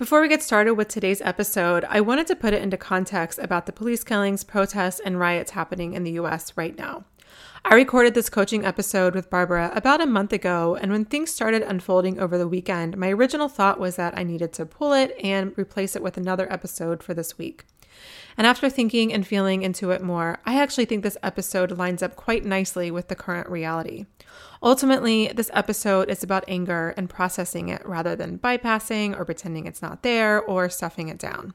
Before we get started with today's episode, I wanted to put it into context about the police killings, protests, and riots happening in the US right now. I recorded this coaching episode with Barbara about a month ago, and when things started unfolding over the weekend, my original thought was that I needed to pull it and replace it with another episode for this week. And after thinking and feeling into it more, I actually think this episode lines up quite nicely with the current reality. Ultimately, this episode is about anger and processing it rather than bypassing or pretending it's not there or stuffing it down.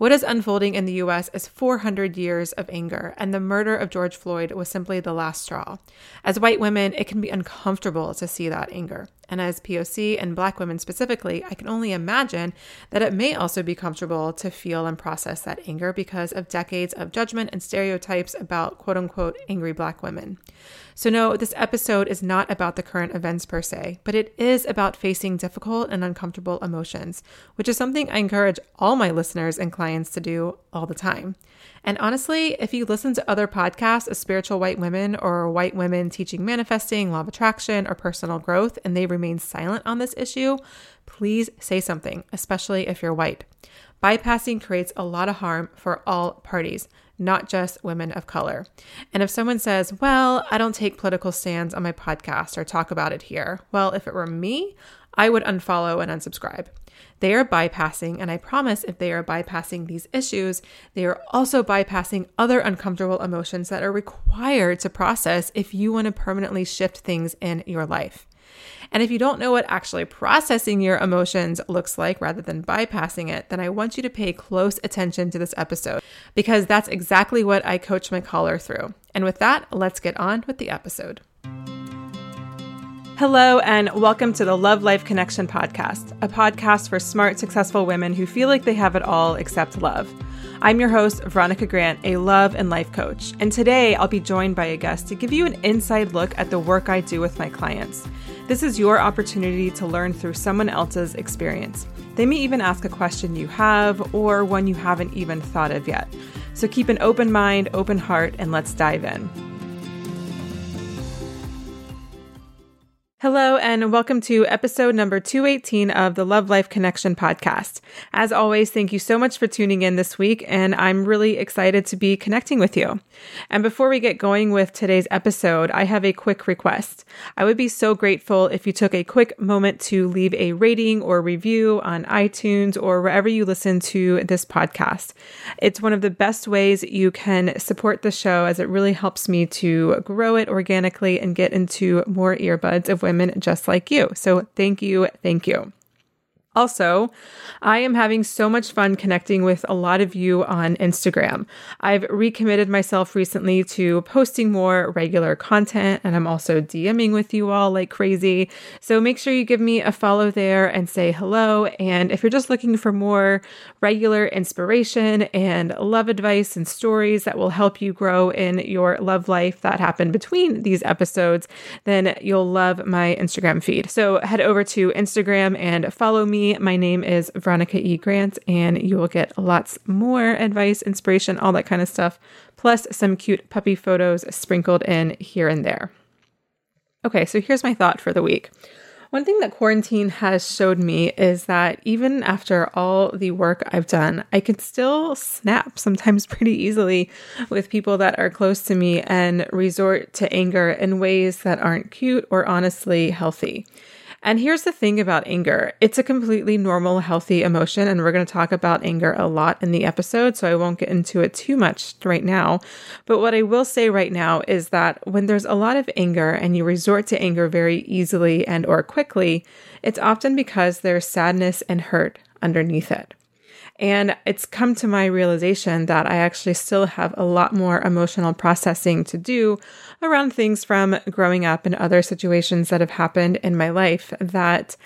What is unfolding in the US is 400 years of anger, and the murder of George Floyd was simply the last straw. As white women, it can be uncomfortable to see that anger. And as POC and Black women specifically, I can only imagine that it may also be comfortable to feel and process that anger because of decades of judgment and stereotypes about quote unquote angry Black women. So, no, this episode is not about the current events per se, but it is about facing difficult and uncomfortable emotions, which is something I encourage all my listeners and clients to do all the time. And honestly, if you listen to other podcasts of spiritual white women or white women teaching manifesting, law of attraction, or personal growth, and they remain silent on this issue, please say something, especially if you're white. Bypassing creates a lot of harm for all parties, not just women of color. And if someone says, Well, I don't take political stands on my podcast or talk about it here, well, if it were me, I would unfollow and unsubscribe. They are bypassing, and I promise if they are bypassing these issues, they are also bypassing other uncomfortable emotions that are required to process if you want to permanently shift things in your life. And if you don't know what actually processing your emotions looks like rather than bypassing it, then I want you to pay close attention to this episode because that's exactly what I coach my caller through. And with that, let's get on with the episode. Hello, and welcome to the Love Life Connection podcast, a podcast for smart, successful women who feel like they have it all except love. I'm your host, Veronica Grant, a love and life coach, and today I'll be joined by a guest to give you an inside look at the work I do with my clients. This is your opportunity to learn through someone else's experience. They may even ask a question you have or one you haven't even thought of yet. So keep an open mind, open heart, and let's dive in. Hello, and welcome to episode number 218 of the Love Life Connection podcast. As always, thank you so much for tuning in this week, and I'm really excited to be connecting with you. And before we get going with today's episode, I have a quick request. I would be so grateful if you took a quick moment to leave a rating or review on iTunes or wherever you listen to this podcast. It's one of the best ways you can support the show as it really helps me to grow it organically and get into more earbuds of women just like you. So thank you. Thank you. Also, I am having so much fun connecting with a lot of you on Instagram. I've recommitted myself recently to posting more regular content, and I'm also DMing with you all like crazy. So make sure you give me a follow there and say hello. And if you're just looking for more regular inspiration and love advice and stories that will help you grow in your love life that happened between these episodes, then you'll love my Instagram feed. So head over to Instagram and follow me my name is Veronica E. Grant, and you will get lots more advice, inspiration, all that kind of stuff, plus some cute puppy photos sprinkled in here and there. Okay, so here's my thought for the week. One thing that quarantine has showed me is that even after all the work I've done, I can still snap sometimes pretty easily with people that are close to me and resort to anger in ways that aren't cute or honestly healthy. And here's the thing about anger it's a completely normal, healthy emotion. And we're going to talk about anger a lot in the episode. So I won't get into it too much right now. But what I will say right now is that when there's a lot of anger and you resort to anger very easily and or quickly, it's often because there's sadness and hurt underneath it. And it's come to my realization that I actually still have a lot more emotional processing to do around things from growing up and other situations that have happened in my life that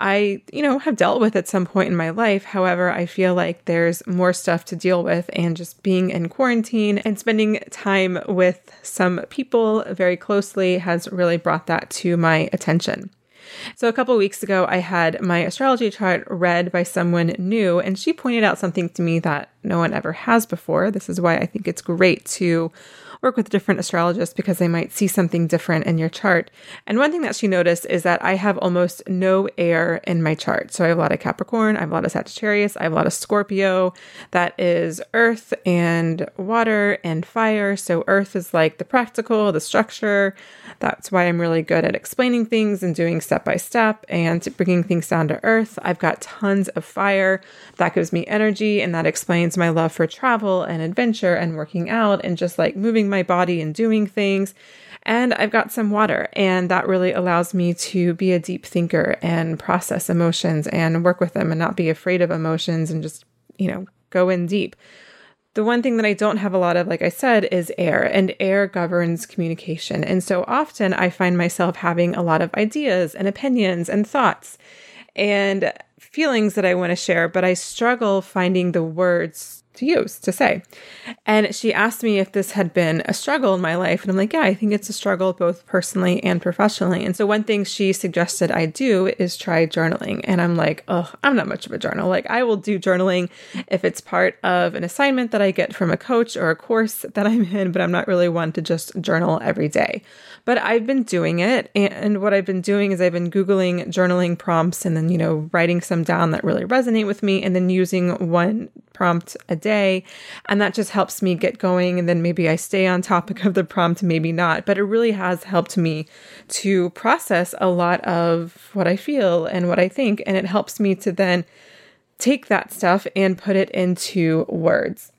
I, you know, have dealt with at some point in my life. However, I feel like there's more stuff to deal with, and just being in quarantine and spending time with some people very closely has really brought that to my attention. So, a couple weeks ago, I had my astrology chart read by someone new, and she pointed out something to me that no one ever has before. This is why I think it's great to work with different astrologists because they might see something different in your chart. And one thing that she noticed is that I have almost no air in my chart. So I have a lot of Capricorn, I have a lot of Sagittarius, I have a lot of Scorpio. That is earth and water and fire. So earth is like the practical, the structure. That's why I'm really good at explaining things and doing step by step and bringing things down to earth. I've got tons of fire that gives me energy and that explains my love for travel and adventure and working out and just like moving my body and doing things. And I've got some water, and that really allows me to be a deep thinker and process emotions and work with them and not be afraid of emotions and just, you know, go in deep. The one thing that I don't have a lot of, like I said, is air, and air governs communication. And so often I find myself having a lot of ideas and opinions and thoughts and feelings that I want to share, but I struggle finding the words to use to say. And she asked me if this had been a struggle in my life. And I'm like, yeah, I think it's a struggle both personally and professionally. And so one thing she suggested I do is try journaling. And I'm like, oh, I'm not much of a journal. Like, I will do journaling if it's part of an assignment that I get from a coach or a course that I'm in, but I'm not really one to just journal every day. But I've been doing it. And what I've been doing is I've been Googling journaling prompts and then, you know, writing some down that really resonate with me and then using one prompt a day. And that just helps me get going. And then maybe I stay on topic of the prompt, maybe not. But it really has helped me to process a lot of what I feel and what I think. And it helps me to then take that stuff and put it into words.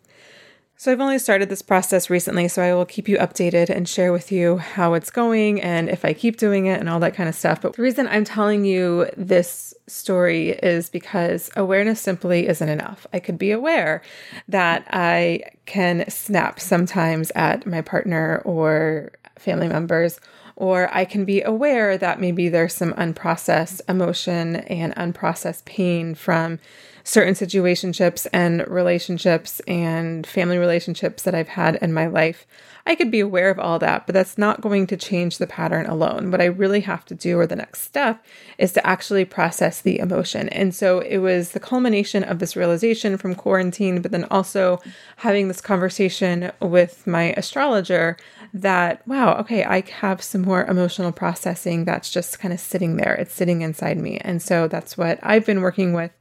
So I've only started this process recently, so I will keep you updated and share with you how it's going and if I keep doing it and all that kind of stuff. But the reason I'm telling you this story is because awareness simply isn't enough. I could be aware that I can snap sometimes at my partner or family members or I can be aware that maybe there's some unprocessed emotion and unprocessed pain from certain situationships and relationships and family relationships that I've had in my life. I could be aware of all that, but that's not going to change the pattern alone. What I really have to do, or the next step, is to actually process the emotion. And so it was the culmination of this realization from quarantine, but then also having this conversation with my astrologer that, wow, okay, I have some more emotional processing that's just kind of sitting there. It's sitting inside me. And so that's what I've been working with.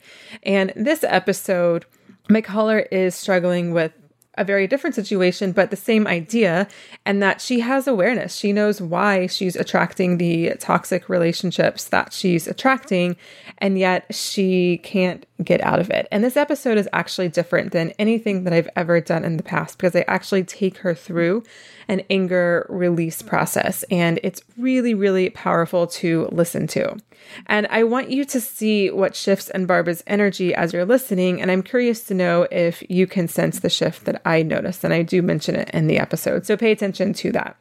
And this episode, my caller is struggling with a very different situation, but the same idea, and that she has awareness. She knows why she's attracting the toxic relationships that she's attracting, and yet she can't get out of it. And this episode is actually different than anything that I've ever done in the past because I actually take her through an anger release process, and it's really, really powerful to listen to. And I want you to see what shifts in Barbara's energy as you're listening. And I'm curious to know if you can sense the shift that I noticed. And I do mention it in the episode. So pay attention to that.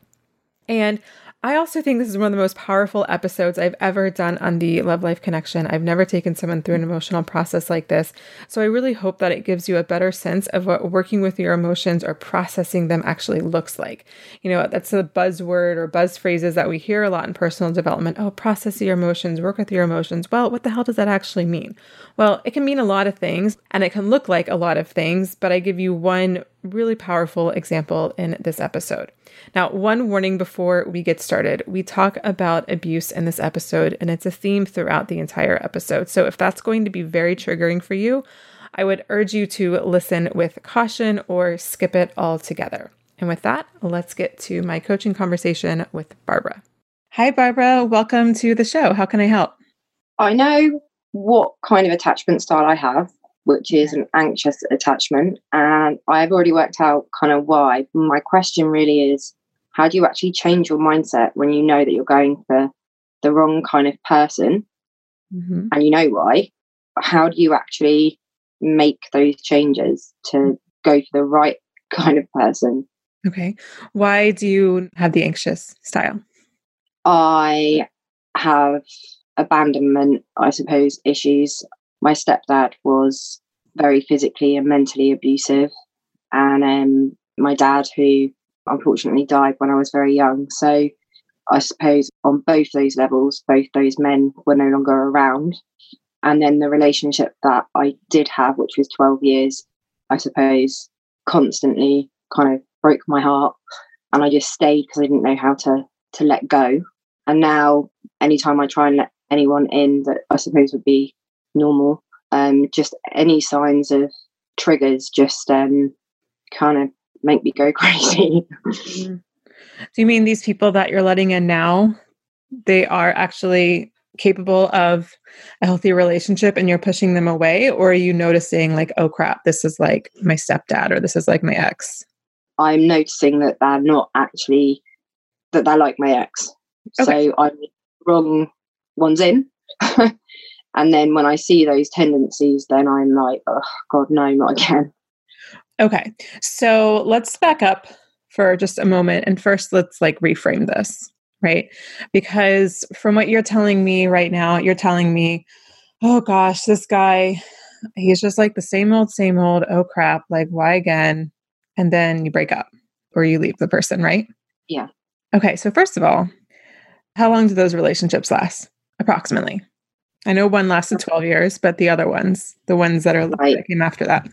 And I also think this is one of the most powerful episodes I've ever done on the Love Life Connection. I've never taken someone through an emotional process like this. So I really hope that it gives you a better sense of what working with your emotions or processing them actually looks like. You know, that's a buzzword or buzz phrases that we hear a lot in personal development. Oh, process your emotions, work with your emotions. Well, what the hell does that actually mean? Well, it can mean a lot of things and it can look like a lot of things, but I give you one really powerful example in this episode. Now, one warning before we get started we talk about abuse in this episode, and it's a theme throughout the entire episode. So, if that's going to be very triggering for you, I would urge you to listen with caution or skip it altogether. And with that, let's get to my coaching conversation with Barbara. Hi, Barbara. Welcome to the show. How can I help? I know what kind of attachment style I have which is an anxious attachment. And I've already worked out kind of why. My question really is how do you actually change your mindset when you know that you're going for the wrong kind of person mm-hmm. and you know why? How do you actually make those changes to go for the right kind of person? Okay. Why do you have the anxious style? I have abandonment, I suppose, issues my stepdad was very physically and mentally abusive, and um, my dad, who unfortunately died when I was very young. So I suppose on both those levels, both those men were no longer around. And then the relationship that I did have, which was 12 years, I suppose, constantly kind of broke my heart. And I just stayed because I didn't know how to to let go. And now anytime I try and let anyone in that I suppose would be normal. Um, just any signs of triggers just um, kind of make me go crazy. Do you mean these people that you're letting in now? They are actually capable of a healthy relationship and you're pushing them away? Or are you noticing, like, oh crap, this is like my stepdad or this is like my ex? I'm noticing that they're not actually, that they're like my ex. Okay. So I'm wrong ones in. And then when I see those tendencies, then I'm like, oh, God, no, not again. Okay. So let's back up for just a moment. And first, let's like reframe this, right? Because from what you're telling me right now, you're telling me, oh gosh, this guy, he's just like the same old, same old. Oh crap. Like, why again? And then you break up or you leave the person, right? Yeah. Okay. So, first of all, how long do those relationships last approximately? I know one lasted 12 years, but the other ones, the ones that are like, that came after that.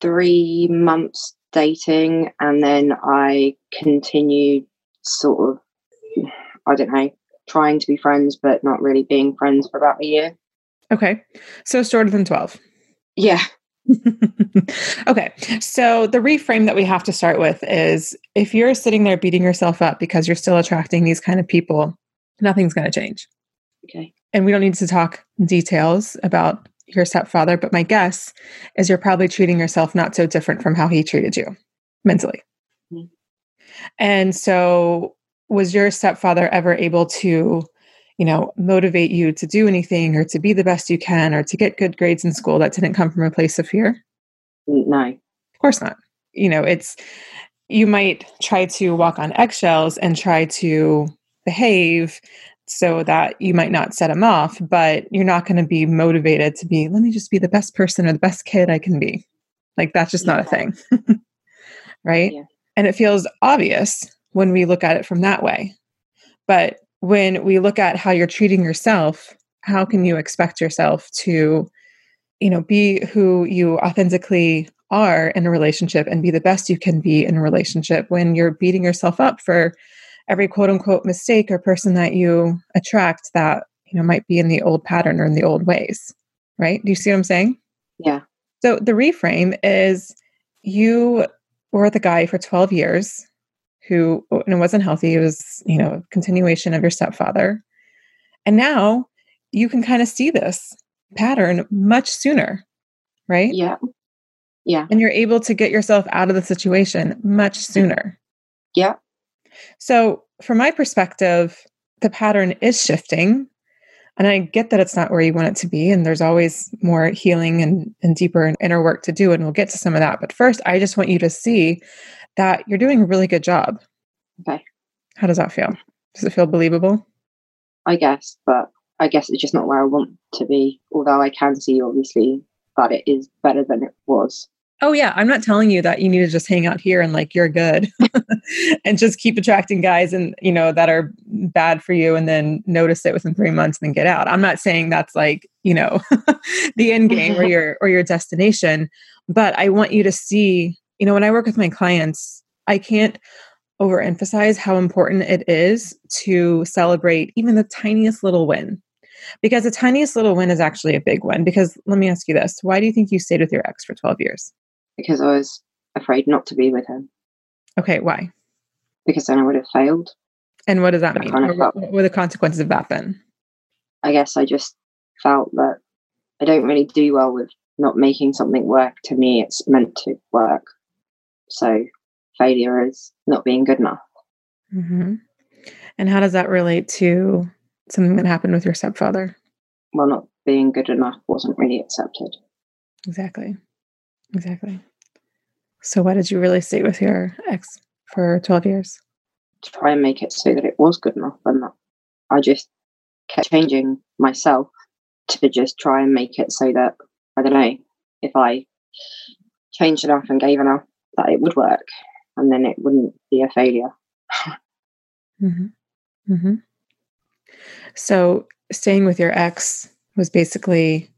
Three months dating, and then I continued sort of, I don't know, trying to be friends, but not really being friends for about a year. Okay. So shorter than 12. Yeah. okay. So the reframe that we have to start with is if you're sitting there beating yourself up because you're still attracting these kind of people, nothing's going to change. Okay and we don't need to talk details about your stepfather, but my guess is you're probably treating yourself not so different from how he treated you mentally. Mm-hmm. And so, was your stepfather ever able to, you know, motivate you to do anything or to be the best you can or to get good grades in school that didn't come from a place of fear? No. Of course not. You know, it's, you might try to walk on eggshells and try to behave so that you might not set them off, but you're not going to be motivated to be, let me just be the best person or the best kid I can be. Like that's just yeah. not a thing. right? Yeah. And it feels obvious when we look at it from that way. But when we look at how you're treating yourself, how can you expect yourself to, you know, be who you authentically are in a relationship and be the best you can be in a relationship when you're beating yourself up for every quote unquote mistake or person that you attract that you know might be in the old pattern or in the old ways right do you see what i'm saying yeah so the reframe is you were with a guy for 12 years who and it wasn't healthy. It was, you know, continuation of your stepfather. And now you can kind of see this pattern much sooner, right? Yeah. Yeah. And you're able to get yourself out of the situation much sooner. Yeah. So, from my perspective, the pattern is shifting. And I get that it's not where you want it to be. And there's always more healing and, and deeper inner work to do. And we'll get to some of that. But first, I just want you to see that you're doing a really good job. Okay. How does that feel? Does it feel believable? I guess, but I guess it's just not where I want to be. Although I can see, obviously, that it is better than it was. Oh yeah, I'm not telling you that you need to just hang out here and like you're good and just keep attracting guys and you know that are bad for you and then notice it within 3 months and then get out. I'm not saying that's like, you know, the end game or your or your destination, but I want you to see, you know, when I work with my clients, I can't overemphasize how important it is to celebrate even the tiniest little win. Because the tiniest little win is actually a big win. Because let me ask you this why do you think you stayed with your ex for 12 years? Because I was afraid not to be with him Okay, why? because then I would have failed. And what does that I mean? kind of What felt- what were the consequences of that then? I guess I just felt that I don't really do well with not making something work. To me, it's meant to work. So failure is not being good enough. hmm And how does that relate to something that happened with your stepfather? Well, not being good enough wasn't really accepted. Exactly. Exactly. So, why did you really stay with your ex for 12 years? To try and make it so that it was good enough, and that I just kept changing myself to just try and make it so that I don't know if I changed enough and gave enough that it would work, and then it wouldn't be a failure. hmm hmm So, staying with your ex was basically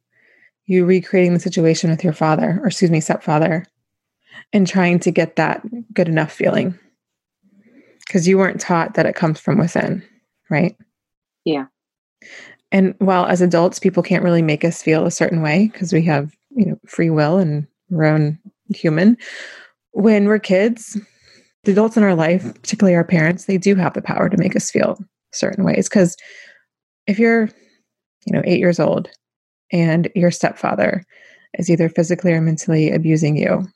you recreating the situation with your father, or excuse me, stepfather, and trying to get that good enough feeling because you weren't taught that it comes from within, right? Yeah. And while as adults, people can't really make us feel a certain way because we have, you know, free will and we're own human. When we're kids, the adults in our life, particularly our parents, they do have the power to make us feel certain ways. Because if you're, you know, eight years old and your stepfather is either physically or mentally abusing you,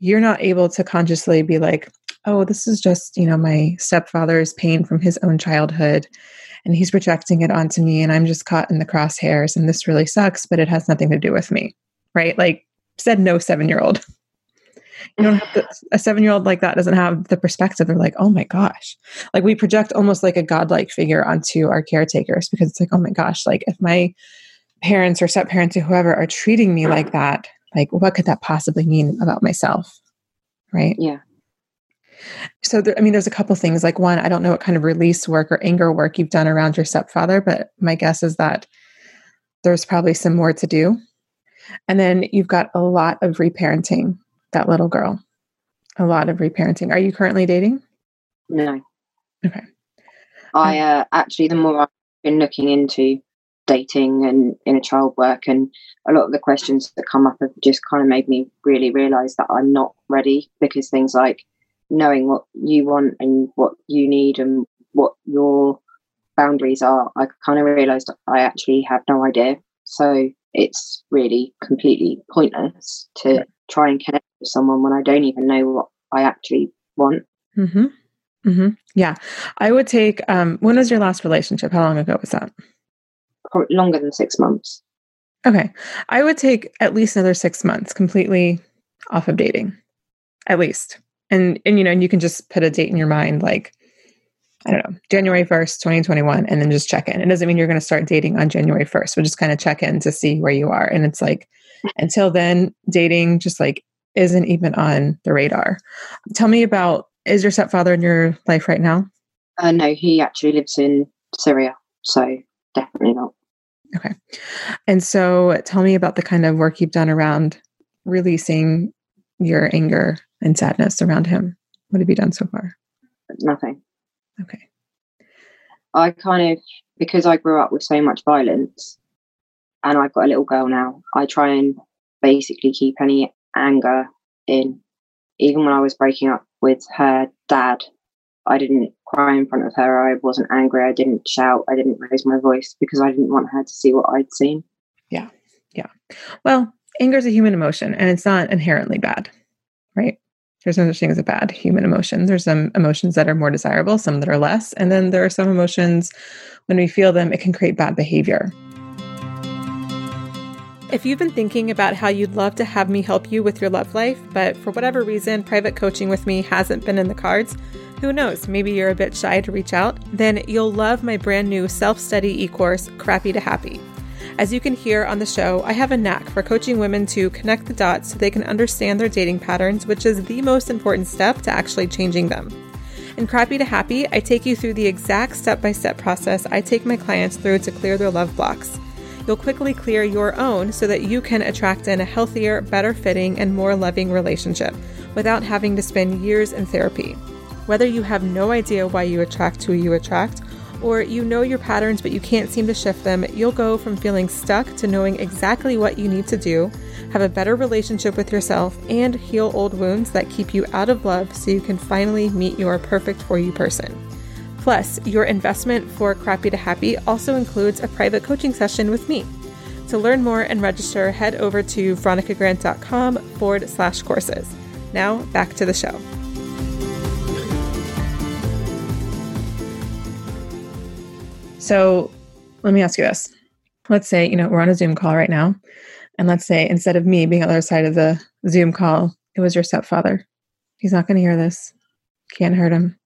you're not able to consciously be like, oh, this is just, you know, my stepfather's pain from his own childhood and he's projecting it onto me and I'm just caught in the crosshairs and this really sucks, but it has nothing to do with me. Right? Like said no seven year old. You don't have to, a seven year old like that doesn't have the perspective. They're like, oh my gosh. Like we project almost like a godlike figure onto our caretakers because it's like, oh my gosh, like if my parents or step parents or whoever are treating me like that, like what could that possibly mean about myself? Right. Yeah. So, there, I mean, there's a couple things. Like, one, I don't know what kind of release work or anger work you've done around your stepfather, but my guess is that there's probably some more to do. And then you've got a lot of reparenting that little girl. A lot of reparenting. Are you currently dating? No. Okay. I uh, actually, the more I've been looking into dating and inner child work, and a lot of the questions that come up have just kind of made me really realize that I'm not ready because things like knowing what you want and what you need and what your boundaries are, I kind of realized I actually have no idea. So it's really completely pointless to try and connect with someone when I don't even know what I actually want. Mm-hmm. Mm-hmm. Yeah. I would take, um, when was your last relationship? How long ago was that? Longer than six months. Okay. I would take at least another six months completely off of dating, at least. And, and, you know, and you can just put a date in your mind, like, I don't know, January 1st, 2021, and then just check in. It doesn't mean you're going to start dating on January 1st, but just kind of check in to see where you are. And it's like, until then, dating just like isn't even on the radar. Tell me about is your stepfather in your life right now? Uh, no, he actually lives in Syria. So definitely not. Okay. And so tell me about the kind of work you've done around releasing your anger and sadness around him. What have you done so far? Nothing. Okay. I kind of, because I grew up with so much violence and I've got a little girl now, I try and basically keep any anger in even when I was breaking up with her dad, I didn't cry in front of her. I wasn't angry. I didn't shout. I didn't raise my voice because I didn't want her to see what I'd seen. Yeah. Yeah. Well, anger is a human emotion and it's not inherently bad, right? There's no such thing as a bad human emotion. There's some emotions that are more desirable, some that are less. And then there are some emotions, when we feel them, it can create bad behavior. If you've been thinking about how you'd love to have me help you with your love life, but for whatever reason, private coaching with me hasn't been in the cards, who knows, maybe you're a bit shy to reach out, then you'll love my brand new self study e course, Crappy to Happy. As you can hear on the show, I have a knack for coaching women to connect the dots so they can understand their dating patterns, which is the most important step to actually changing them. In Crappy to Happy, I take you through the exact step by step process I take my clients through to clear their love blocks. You'll quickly clear your own so that you can attract in a healthier, better fitting, and more loving relationship without having to spend years in therapy. Whether you have no idea why you attract who you attract, or you know your patterns but you can't seem to shift them, you'll go from feeling stuck to knowing exactly what you need to do, have a better relationship with yourself, and heal old wounds that keep you out of love so you can finally meet your perfect for you person. Plus, your investment for Crappy to Happy also includes a private coaching session with me. To learn more and register, head over to veronicagrant.com forward slash courses. Now, back to the show. So let me ask you this. Let's say, you know, we're on a Zoom call right now. And let's say instead of me being on the other side of the Zoom call, it was your stepfather. He's not going to hear this. Can't hurt him.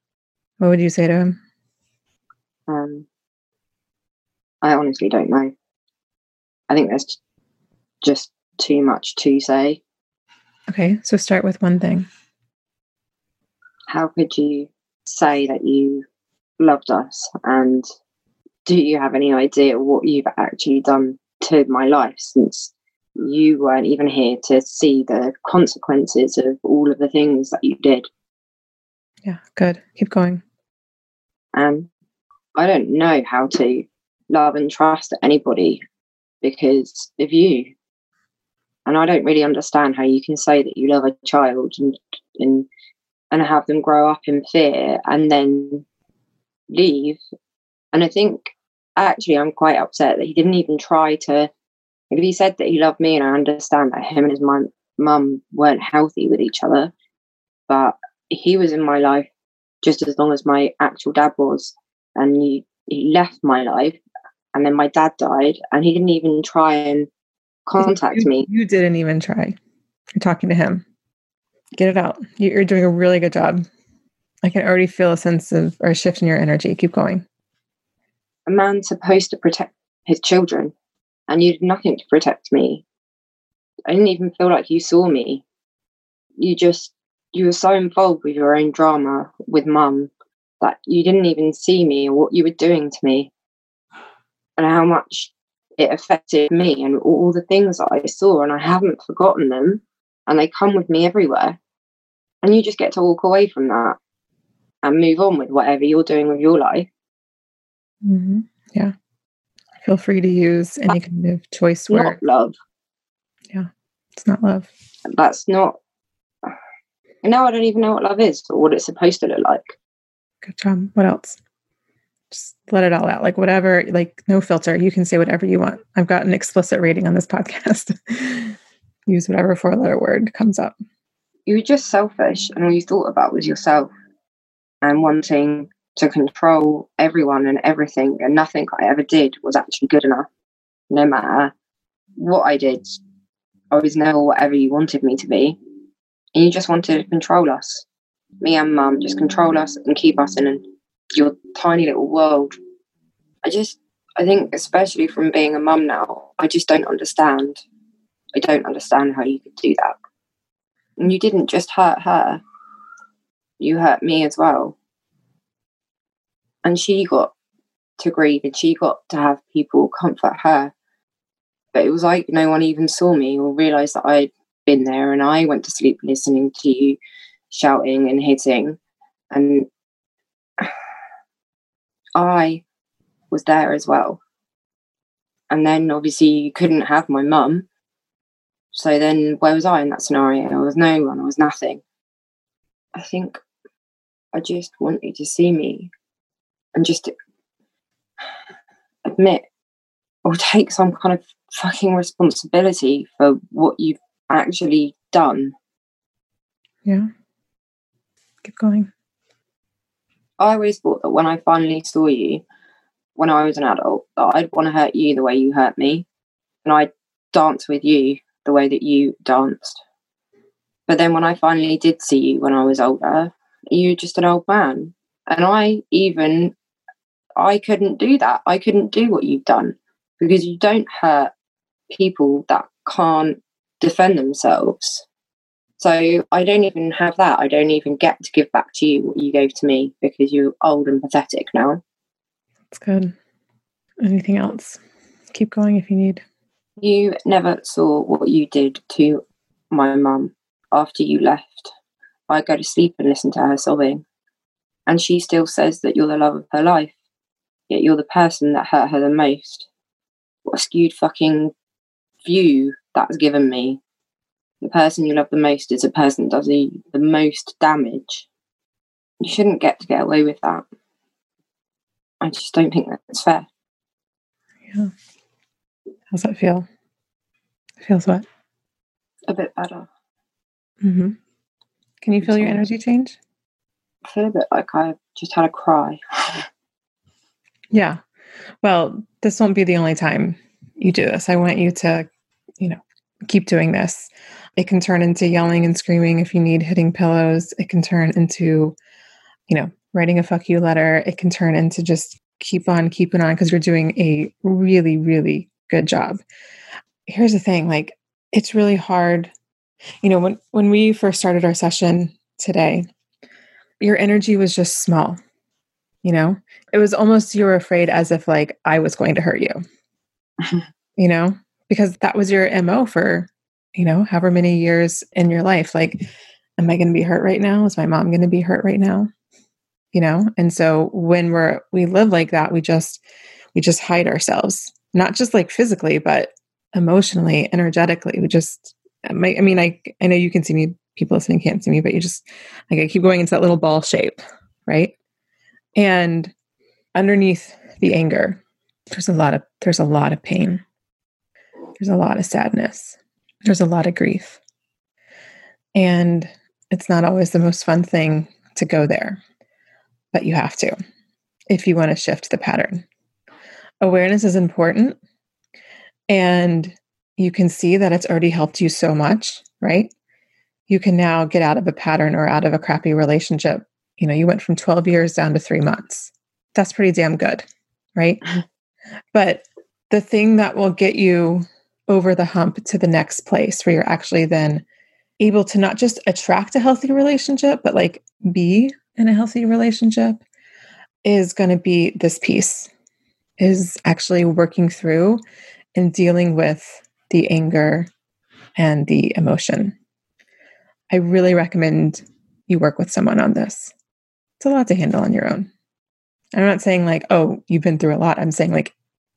What would you say to him? Um, I honestly don't know. I think there's just too much to say. Okay, so start with one thing. How could you say that you loved us and do you have any idea what you've actually done to my life since you weren't even here to see the consequences of all of the things that you did? Yeah, good. Keep going. And I don't know how to love and trust anybody because of you. And I don't really understand how you can say that you love a child and and and have them grow up in fear and then leave. And I think actually I'm quite upset that he didn't even try to. If he said that he loved me, and I understand that him and his mum mum weren't healthy with each other, but he was in my life just as long as my actual dad was, and he, he left my life, and then my dad died, and he didn't even try and contact you, me. You didn't even try. You're talking to him. Get it out. You're doing a really good job. I can already feel a sense of or a shift in your energy. Keep going a man supposed to protect his children, and you did nothing to protect me. I didn't even feel like you saw me. You just, you were so involved with your own drama with mum that you didn't even see me or what you were doing to me and how much it affected me and all the things that I saw, and I haven't forgotten them, and they come with me everywhere. And you just get to walk away from that and move on with whatever you're doing with your life. Mm-hmm. Yeah. Feel free to use any kind of choice word. love. Yeah. It's not love. That's not. Now I don't even know what love is or what it's supposed to look like. Good job. What else? Just let it all out. Like whatever, like no filter. You can say whatever you want. I've got an explicit rating on this podcast. use whatever four letter word comes up. You were just selfish and all you thought about was yourself and wanting to control everyone and everything, and nothing I ever did was actually good enough. No matter what I did, I was never whatever you wanted me to be. And you just wanted to control us. Me and mum just control us and keep us in your tiny little world. I just, I think, especially from being a mum now, I just don't understand. I don't understand how you could do that. And you didn't just hurt her, you hurt me as well and she got to grieve and she got to have people comfort her. But it was like no one even saw me or realized that I'd been there and I went to sleep listening to you shouting and hitting. And I was there as well. And then obviously you couldn't have my mum. So then where was I in that scenario? I was no one, I was nothing. I think I just want you to see me and just admit or take some kind of fucking responsibility for what you've actually done. Yeah. Keep going. I always thought that when I finally saw you, when I was an adult, that I'd want to hurt you the way you hurt me. And I'd dance with you the way that you danced. But then when I finally did see you when I was older, you were just an old man. And I even I couldn't do that. I couldn't do what you've done because you don't hurt people that can't defend themselves. So I don't even have that. I don't even get to give back to you what you gave to me because you're old and pathetic now. That's good. Anything else? Keep going if you need. You never saw what you did to my mum after you left. I go to sleep and listen to her sobbing. And she still says that you're the love of her life, yet you're the person that hurt her the most. What a skewed fucking view that's given me. The person you love the most is the person that does the, the most damage. You shouldn't get to get away with that. I just don't think that's fair. Yeah. How's that feel? feels what? A bit better. Mm-hmm. Can you feel your energy change? I feel a bit like I just had a cry. yeah. Well, this won't be the only time you do this. I want you to, you know, keep doing this. It can turn into yelling and screaming if you need hitting pillows. It can turn into, you know, writing a fuck you letter. It can turn into just keep on keeping on because you're doing a really, really good job. Here's the thing like, it's really hard. You know, when, when we first started our session today, your energy was just small. You know, it was almost you were afraid as if like I was going to hurt you, mm-hmm. you know, because that was your MO for, you know, however many years in your life. Like, am I going to be hurt right now? Is my mom going to be hurt right now? You know, and so when we're, we live like that, we just, we just hide ourselves, not just like physically, but emotionally, energetically. We just, I mean, I, I know you can see me, people listening can't see me, but you just, like, I keep going into that little ball shape, right? And underneath the anger, there's a lot of, there's a lot of pain there's a lot of sadness, there's a lot of grief. And it's not always the most fun thing to go there, but you have to if you want to shift the pattern. Awareness is important. And you can see that it's already helped you so much, right? You can now get out of a pattern or out of a crappy relationship. You know, you went from 12 years down to three months. That's pretty damn good, right? Mm-hmm. but the thing that will get you over the hump to the next place where you're actually then able to not just attract a healthy relationship, but like be in a healthy relationship is going to be this piece is actually working through and dealing with the anger and the emotion. I really recommend you work with someone on this. It's a lot to handle on your own. I'm not saying like, oh, you've been through a lot. I'm saying like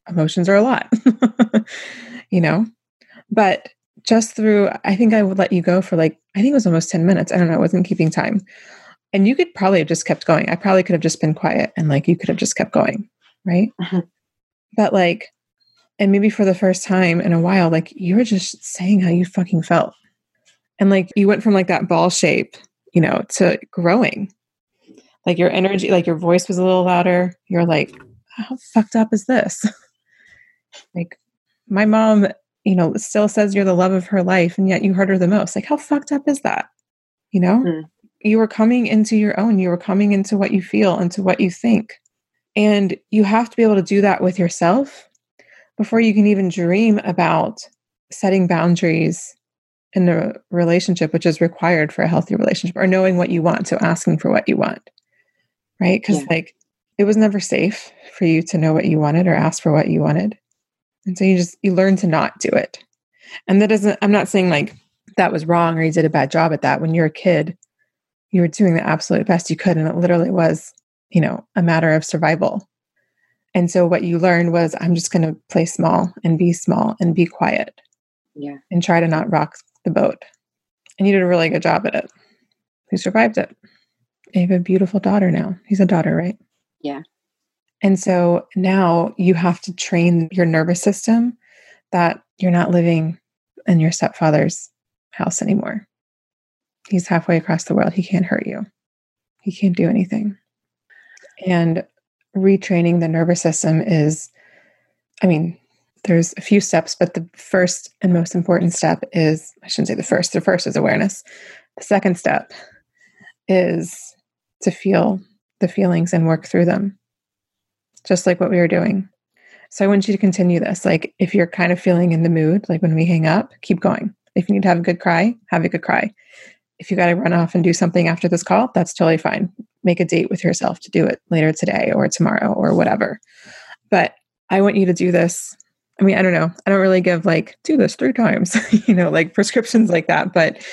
emotions are a lot. you know? But just through, I think I would let you go for like, I think it was almost 10 minutes. I don't know, I wasn't keeping time. And you could probably have just kept going. I probably could have just been quiet and like you could have just kept going. Right. Mm-hmm. But like, and maybe for the first time in a while, like you were just saying how you fucking felt. And like you went from like that ball shape, you know, to growing. Like your energy, like your voice was a little louder. You're like, how fucked up is this? like my mom, you know, still says you're the love of her life and yet you hurt her the most. Like, how fucked up is that? You know, mm. you were coming into your own, you were coming into what you feel, into what you think. And you have to be able to do that with yourself before you can even dream about setting boundaries in a relationship, which is required for a healthy relationship, or knowing what you want. So asking for what you want. Right. Because, yeah. like, it was never safe for you to know what you wanted or ask for what you wanted. And so you just you learn to not do it. And that doesn't I'm not saying like that was wrong or you did a bad job at that. When you're a kid, you were doing the absolute best you could and it literally was, you know, a matter of survival. And so what you learned was I'm just going to play small and be small and be quiet. Yeah. And try to not rock the boat. And you did a really good job at it. who survived it. You have a beautiful daughter now. He's a daughter, right? Yeah. And so now you have to train your nervous system that you're not living in your stepfather's house anymore. He's halfway across the world. He can't hurt you, he can't do anything. And retraining the nervous system is, I mean, there's a few steps, but the first and most important step is I shouldn't say the first, the first is awareness. The second step is to feel the feelings and work through them, just like what we were doing. So I want you to continue this. Like, if you're kind of feeling in the mood, like when we hang up, keep going. If you need to have a good cry, have a good cry. If you got to run off and do something after this call, that's totally fine. Make a date with yourself to do it later today or tomorrow or whatever. But I want you to do this. I mean, I don't know. I don't really give like, do this three times, you know, like prescriptions like that. But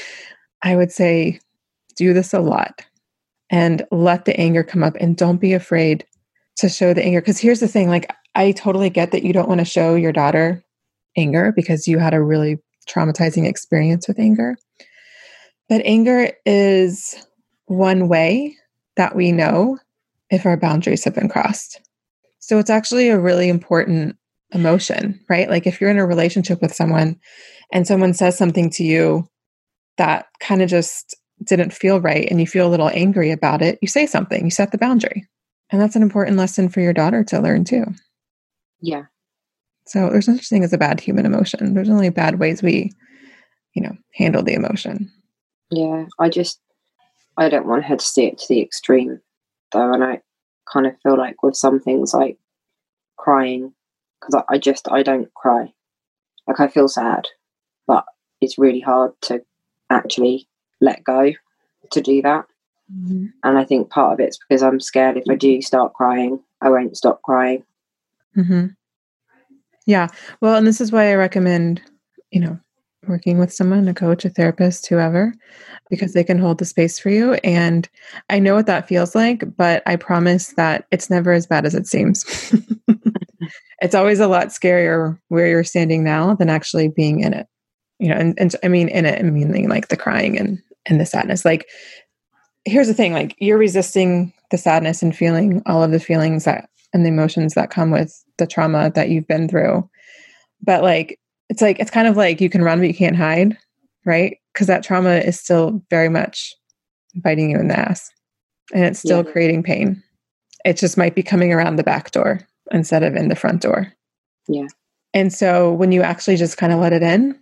I would say do this a lot and let the anger come up and don't be afraid to show the anger. Because here's the thing like, I totally get that you don't want to show your daughter anger because you had a really traumatizing experience with anger. But anger is one way that we know if our boundaries have been crossed. So it's actually a really important emotion, right? Like if you're in a relationship with someone and someone says something to you that kind of just didn't feel right and you feel a little angry about it, you say something, you set the boundary. And that's an important lesson for your daughter to learn too. Yeah. So there's no such thing as a bad human emotion. There's only bad ways we, you know, handle the emotion. Yeah. I just, I don't want her to see it to the extreme though. And I kind of feel like with some things like crying, because I, I just, I don't cry. Like I feel sad, but it's really hard to actually let go to do that. Mm-hmm. And I think part of it's because I'm scared if I do start crying, I won't stop crying. Mm-hmm. Yeah. Well, and this is why I recommend, you know, working with someone, a coach, a therapist, whoever, because they can hold the space for you. And I know what that feels like, but I promise that it's never as bad as it seems. it's always a lot scarier where you're standing now than actually being in it. You know, and, and I mean in it, I mean like the crying and and the sadness. Like here's the thing, like you're resisting the sadness and feeling all of the feelings that and the emotions that come with the trauma that you've been through. But like, it's like, it's kind of like you can run, but you can't hide, right? Because that trauma is still very much biting you in the ass and it's still yeah. creating pain. It just might be coming around the back door instead of in the front door. Yeah. And so when you actually just kind of let it in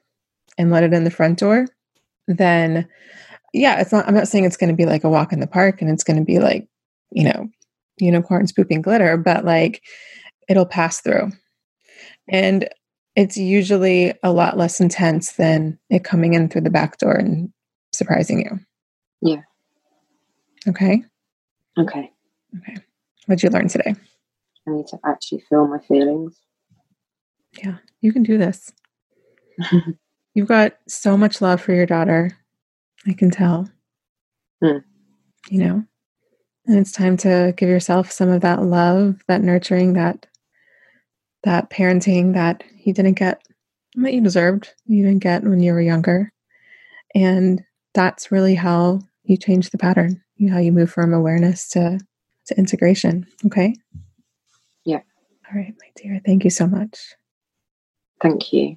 and let it in the front door, then yeah, it's not, I'm not saying it's going to be like a walk in the park and it's going to be like, you know, unicorns pooping glitter, but like it'll pass through. And it's usually a lot less intense than it coming in through the back door and surprising you. Yeah. Okay. Okay. Okay. What'd you learn today? I need to actually feel my feelings. Yeah, you can do this. You've got so much love for your daughter. I can tell. Hmm. You know, and it's time to give yourself some of that love, that nurturing, that that parenting that you didn't get that you deserved, you didn't get when you were younger. And that's really how you change the pattern, you how you move from awareness to to integration. Okay. Yeah. All right, my dear. Thank you so much. Thank you.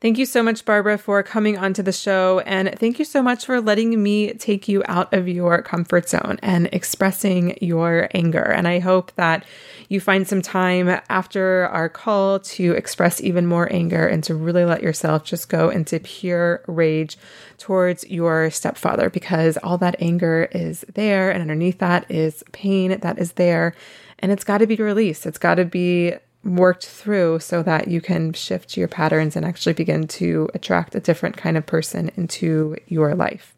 Thank you so much, Barbara, for coming onto the show. And thank you so much for letting me take you out of your comfort zone and expressing your anger. And I hope that you find some time after our call to express even more anger and to really let yourself just go into pure rage towards your stepfather because all that anger is there. And underneath that is pain that is there. And it's got to be released. It's got to be worked through so that you can shift your patterns and actually begin to attract a different kind of person into your life.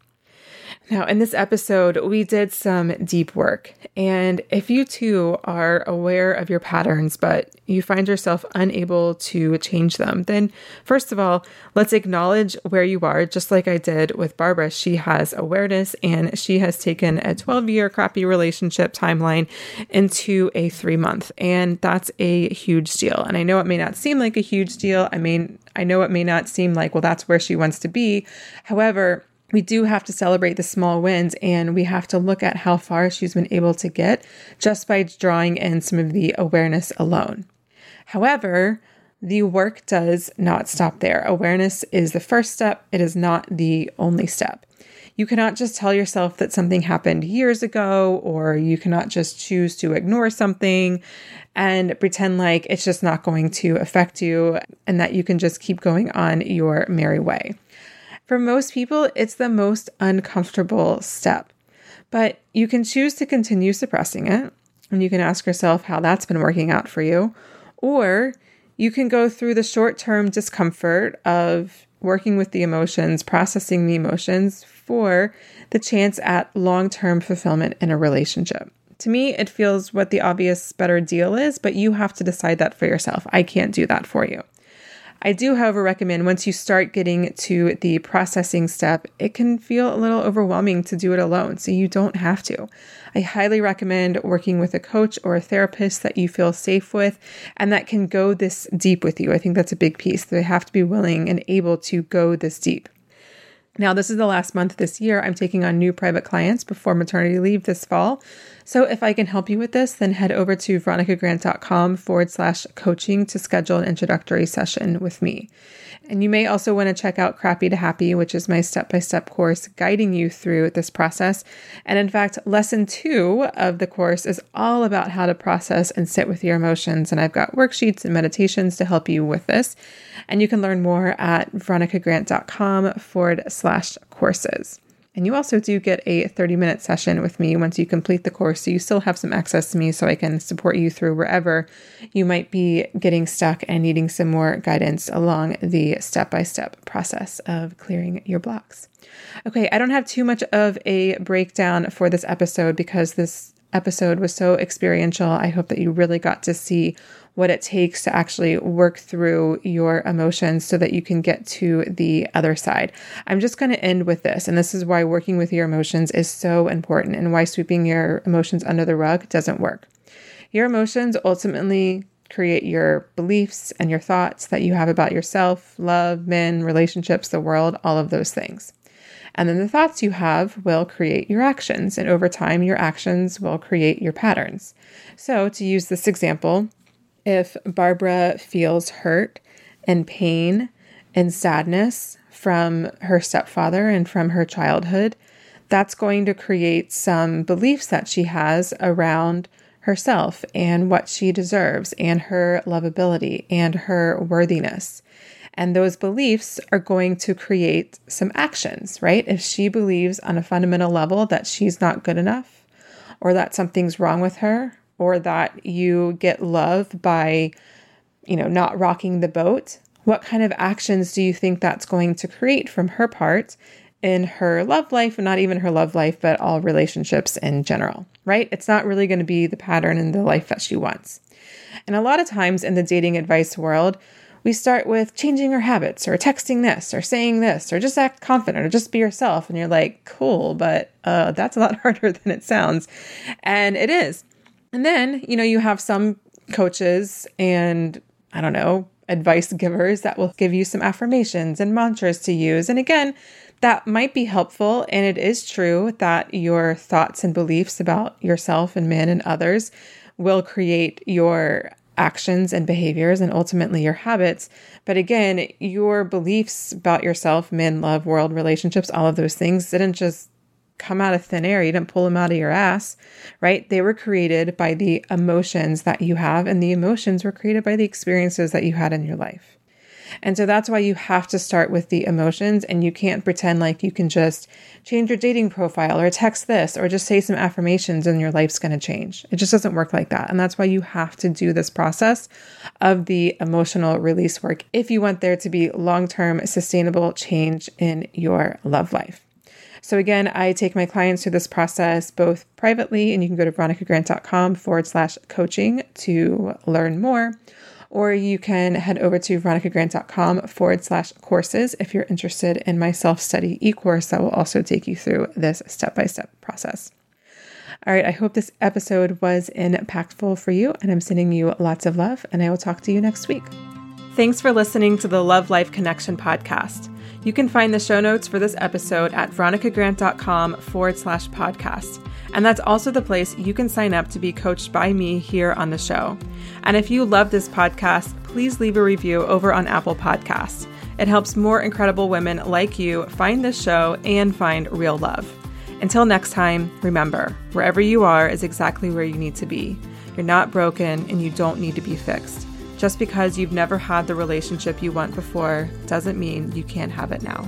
Now, in this episode, we did some deep work. And if you too are aware of your patterns, but you find yourself unable to change them, then first of all, let's acknowledge where you are, just like I did with Barbara. She has awareness and she has taken a 12 year crappy relationship timeline into a three month. And that's a huge deal. And I know it may not seem like a huge deal. I mean, I know it may not seem like, well, that's where she wants to be. However, we do have to celebrate the small wins and we have to look at how far she's been able to get just by drawing in some of the awareness alone. However, the work does not stop there. Awareness is the first step, it is not the only step. You cannot just tell yourself that something happened years ago, or you cannot just choose to ignore something and pretend like it's just not going to affect you and that you can just keep going on your merry way. For most people, it's the most uncomfortable step, but you can choose to continue suppressing it, and you can ask yourself how that's been working out for you, or you can go through the short term discomfort of working with the emotions, processing the emotions for the chance at long term fulfillment in a relationship. To me, it feels what the obvious better deal is, but you have to decide that for yourself. I can't do that for you. I do, however, recommend once you start getting to the processing step, it can feel a little overwhelming to do it alone, so you don't have to. I highly recommend working with a coach or a therapist that you feel safe with and that can go this deep with you. I think that's a big piece. They have to be willing and able to go this deep. Now, this is the last month this year. I'm taking on new private clients before maternity leave this fall. So, if I can help you with this, then head over to veronicagrant.com forward slash coaching to schedule an introductory session with me. And you may also want to check out Crappy to Happy, which is my step by step course guiding you through this process. And in fact, lesson two of the course is all about how to process and sit with your emotions. And I've got worksheets and meditations to help you with this. And you can learn more at veronicagrant.com forward slash courses. And you also do get a 30 minute session with me once you complete the course. So you still have some access to me so I can support you through wherever you might be getting stuck and needing some more guidance along the step by step process of clearing your blocks. Okay, I don't have too much of a breakdown for this episode because this episode was so experiential. I hope that you really got to see what it takes to actually work through your emotions so that you can get to the other side. I'm just going to end with this. And this is why working with your emotions is so important and why sweeping your emotions under the rug doesn't work. Your emotions ultimately create your beliefs and your thoughts that you have about yourself, love, men, relationships, the world, all of those things. And then the thoughts you have will create your actions. And over time, your actions will create your patterns. So, to use this example, if Barbara feels hurt and pain and sadness from her stepfather and from her childhood, that's going to create some beliefs that she has around herself and what she deserves and her lovability and her worthiness. And those beliefs are going to create some actions, right? If she believes on a fundamental level that she's not good enough or that something's wrong with her or that you get love by, you know, not rocking the boat, what kind of actions do you think that's going to create from her part in her love life, and not even her love life, but all relationships in general, right? It's not really going to be the pattern in the life that she wants. And a lot of times in the dating advice world, we start with changing our habits or texting this or saying this or just act confident or just be yourself. And you're like, cool, but uh, that's a lot harder than it sounds. And it is. And then, you know, you have some coaches and I don't know, advice givers that will give you some affirmations and mantras to use. And again, that might be helpful. And it is true that your thoughts and beliefs about yourself and men and others will create your actions and behaviors and ultimately your habits. But again, your beliefs about yourself, men, love, world, relationships, all of those things didn't just come out of thin air. You didn't pull them out of your ass, right? They were created by the emotions that you have, and the emotions were created by the experiences that you had in your life. And so that's why you have to start with the emotions, and you can't pretend like you can just change your dating profile or text this or just say some affirmations and your life's going to change. It just doesn't work like that. And that's why you have to do this process of the emotional release work if you want there to be long term sustainable change in your love life. So again, I take my clients through this process both privately, and you can go to veronicagrant.com forward slash coaching to learn more. Or you can head over to veronicagrant.com forward slash courses if you're interested in my self study e course that will also take you through this step by step process. All right, I hope this episode was impactful for you, and I'm sending you lots of love, and I will talk to you next week. Thanks for listening to the Love Life Connection podcast. You can find the show notes for this episode at veronicagrant.com forward slash podcast. And that's also the place you can sign up to be coached by me here on the show. And if you love this podcast, please leave a review over on Apple Podcasts. It helps more incredible women like you find this show and find real love. Until next time, remember wherever you are is exactly where you need to be. You're not broken and you don't need to be fixed. Just because you've never had the relationship you want before doesn't mean you can't have it now.